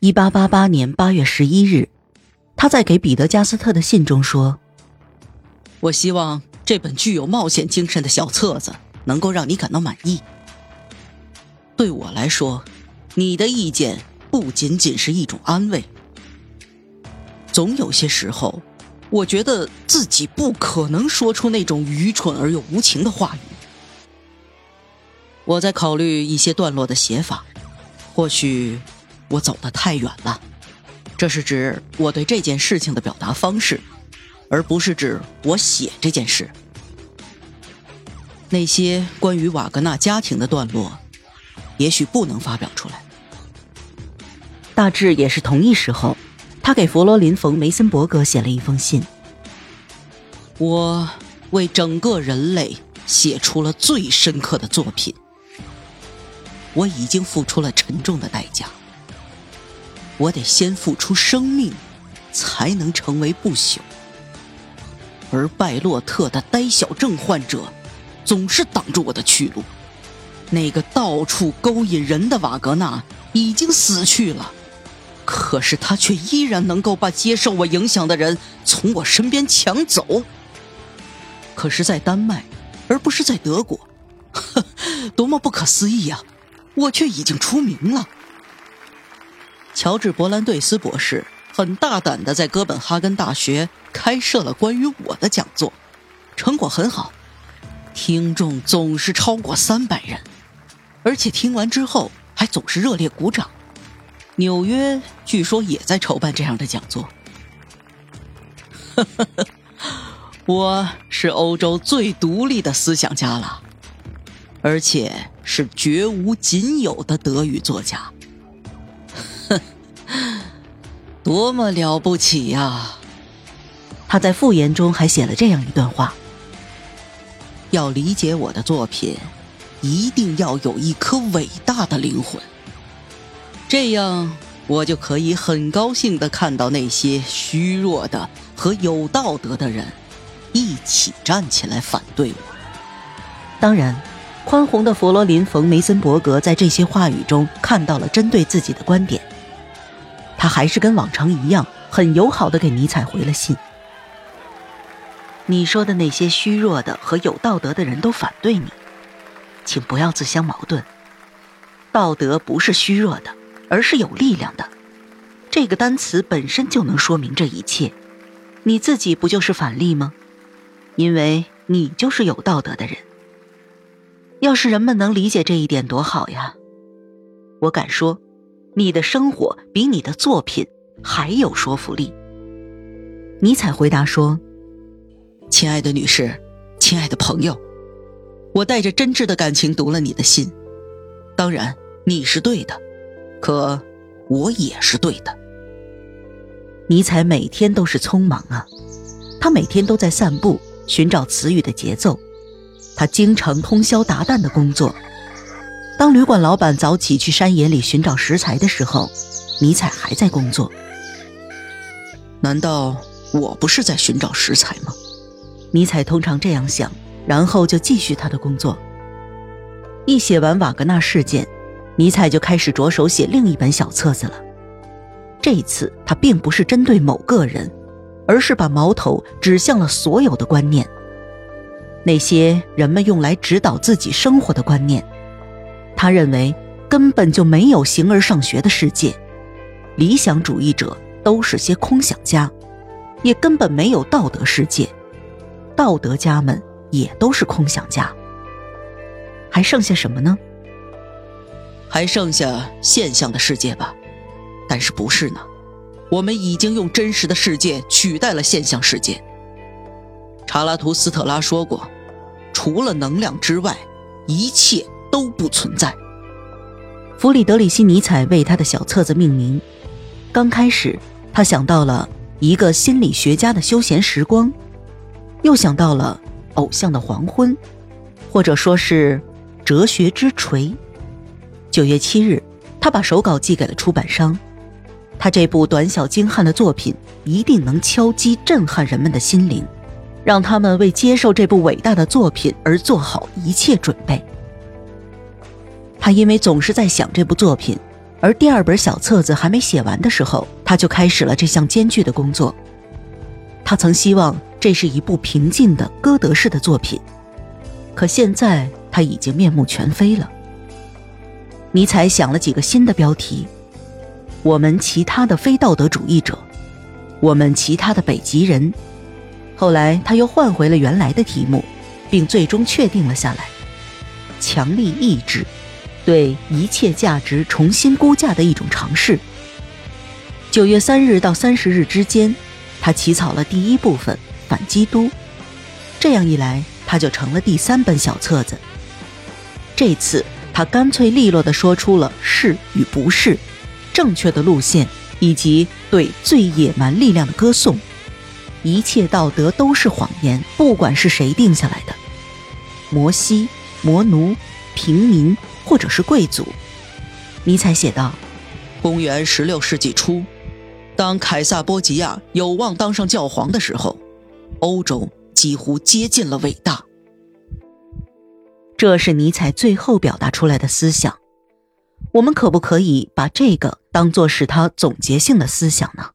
一八八八年八月十一日，他在给彼得加斯特的信中说：“我希望这本具有冒险精神的小册子能够让你感到满意。对我来说，你的意见不仅仅是一种安慰。总有些时候，我觉得自己不可能说出那种愚蠢而又无情的话语。我在考虑一些段落的写法，或许……”我走得太远了，这是指我对这件事情的表达方式，而不是指我写这件事。那些关于瓦格纳家庭的段落，也许不能发表出来。大致也是同一时候，他给弗罗林·冯·梅森伯格写了一封信。我为整个人类写出了最深刻的作品，我已经付出了沉重的代价。我得先付出生命，才能成为不朽。而拜洛特的呆小症患者，总是挡住我的去路。那个到处勾引人的瓦格纳已经死去了，可是他却依然能够把接受我影响的人从我身边抢走。可是，在丹麦，而不是在德国，呵，多么不可思议啊！我却已经出名了。乔治·伯兰对斯博士很大胆的在哥本哈根大学开设了关于我的讲座，成果很好，听众总是超过三百人，而且听完之后还总是热烈鼓掌。纽约据说也在筹办这样的讲座。我是欧洲最独立的思想家了，而且是绝无仅有的德语作家。多么了不起呀！他在复言中还写了这样一段话：要理解我的作品，一定要有一颗伟大的灵魂，这样我就可以很高兴的看到那些虚弱的和有道德的人一起站起来反对我。当然，宽宏的佛罗林·冯·梅森伯格在这些话语中看到了针对自己的观点。他还是跟往常一样，很友好的给尼采回了信。你说的那些虚弱的和有道德的人都反对你，请不要自相矛盾。道德不是虚弱的，而是有力量的。这个单词本身就能说明这一切。你自己不就是反例吗？因为你就是有道德的人。要是人们能理解这一点，多好呀！我敢说。你的生活比你的作品还有说服力。尼采回答说：“亲爱的女士，亲爱的朋友，我带着真挚的感情读了你的信。当然，你是对的，可我也是对的。”尼采每天都是匆忙啊，他每天都在散步，寻找词语的节奏，他经常通宵达旦的工作。当旅馆老板早起去山野里寻找食材的时候，尼采还在工作。难道我不是在寻找食材吗？尼采通常这样想，然后就继续他的工作。一写完瓦格纳事件，尼采就开始着手写另一本小册子了。这一次，他并不是针对某个人，而是把矛头指向了所有的观念，那些人们用来指导自己生活的观念。他认为根本就没有形而上学的世界，理想主义者都是些空想家，也根本没有道德世界，道德家们也都是空想家。还剩下什么呢？还剩下现象的世界吧，但是不是呢？我们已经用真实的世界取代了现象世界。查拉图斯特拉说过，除了能量之外，一切。都不存在。弗里德里希·尼采为他的小册子命名。刚开始，他想到了一个心理学家的休闲时光，又想到了偶像的黄昏，或者说是哲学之锤。九月七日，他把手稿寄给了出版商。他这部短小精悍的作品一定能敲击震撼人们的心灵，让他们为接受这部伟大的作品而做好一切准备。他因为总是在想这部作品，而第二本小册子还没写完的时候，他就开始了这项艰巨的工作。他曾希望这是一部平静的歌德式的作品，可现在他已经面目全非了。尼采想了几个新的标题：我们其他的非道德主义者，我们其他的北极人。后来他又换回了原来的题目，并最终确定了下来：强力意志。对一切价值重新估价的一种尝试。九月三日到三十日之间，他起草了第一部分《反基督》，这样一来，他就成了第三本小册子。这次他干脆利落地说出了是与不是，正确的路线，以及对最野蛮力量的歌颂。一切道德都是谎言，不管是谁定下来的，摩西、魔奴、平民。或者是贵族，尼采写道：“公元十六世纪初，当凯撒·波吉亚有望当上教皇的时候，欧洲几乎接近了伟大。”这是尼采最后表达出来的思想。我们可不可以把这个当做是他总结性的思想呢？